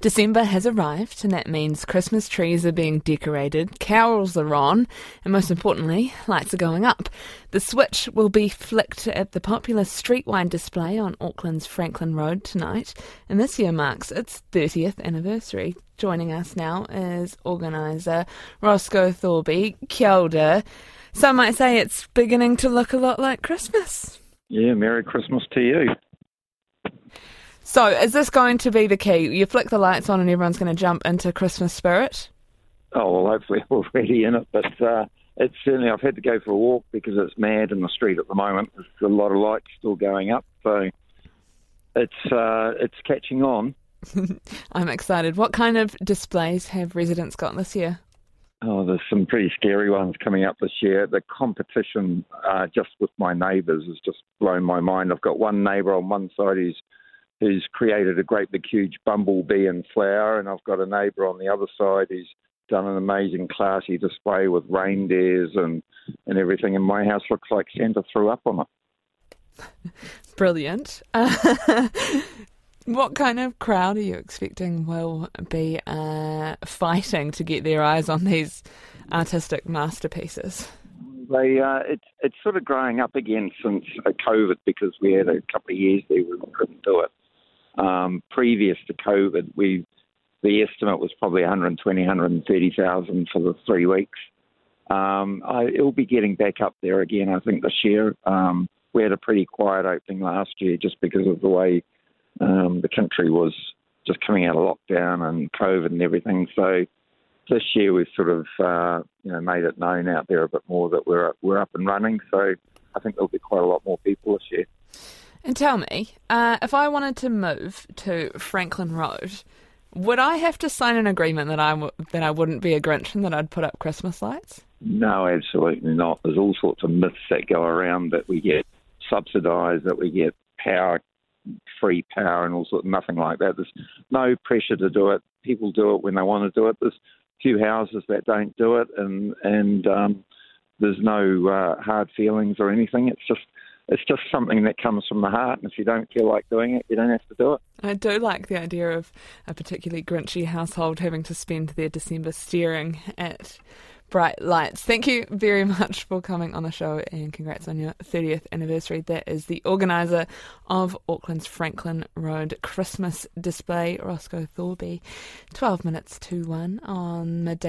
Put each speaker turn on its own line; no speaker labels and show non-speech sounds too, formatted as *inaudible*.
December has arrived, and that means Christmas trees are being decorated, carols are on, and most importantly, lights are going up. The switch will be flicked at the popular streetwide display on Auckland's Franklin Road tonight, and this year marks its 30th anniversary. Joining us now is organiser Roscoe Thorby. Kia ora. Some might say it's beginning to look a lot like Christmas.
Yeah, Merry Christmas to you.
So, is this going to be the key? You flick the lights on and everyone's going to jump into Christmas spirit?
Oh, well, hopefully *laughs* we're already in it, but uh, it's certainly, I've had to go for a walk because it's mad in the street at the moment. There's a lot of lights still going up, so it's, uh, it's catching on. *laughs*
I'm excited. What kind of displays have residents got this year?
Oh, there's some pretty scary ones coming up this year. The competition uh, just with my neighbours has just blown my mind. I've got one neighbour on one side who's who's created a great big huge bumblebee and flower, and I've got a neighbour on the other side who's done an amazing classy display with reindeers and and everything. And my house looks like Santa threw up on it. *laughs*
Brilliant. *laughs* what kind of crowd are you expecting will be uh, fighting to get their eyes on these artistic masterpieces?
They uh, it's it's sort of growing up again since uh, COVID because we had a couple of years there where we couldn't do it. Um, previous to COVID, we the estimate was probably 120, 130,000 for the three weeks. Um, I, it'll be getting back up there again, I think, this year. Um, we had a pretty quiet opening last year just because of the way um, the country was just coming out of lockdown and COVID and everything. So this year we've sort of uh, you know made it known out there a bit more that we're we're up and running. So I think there'll be quite a lot more people this year.
And tell me, uh, if I wanted to move to Franklin Road, would I have to sign an agreement that I w- that I wouldn't be a Grinch and that I'd put up Christmas lights?
No, absolutely not. There's all sorts of myths that go around that we get subsidised, that we get power, free power, and all sorts. Of nothing like that. There's no pressure to do it. People do it when they want to do it. There's few houses that don't do it, and and um, there's no uh, hard feelings or anything. It's just it's just something that comes from the heart, and if you don't feel like doing it, you don't have to do it.
I do like the idea of a particularly grinchy household having to spend their December staring at bright lights. Thank you very *laughs* much for coming on the show and congrats on your 30th anniversary. That is the organiser of Auckland's Franklin Road Christmas display, Roscoe Thorby. 12 minutes to 1 on midday.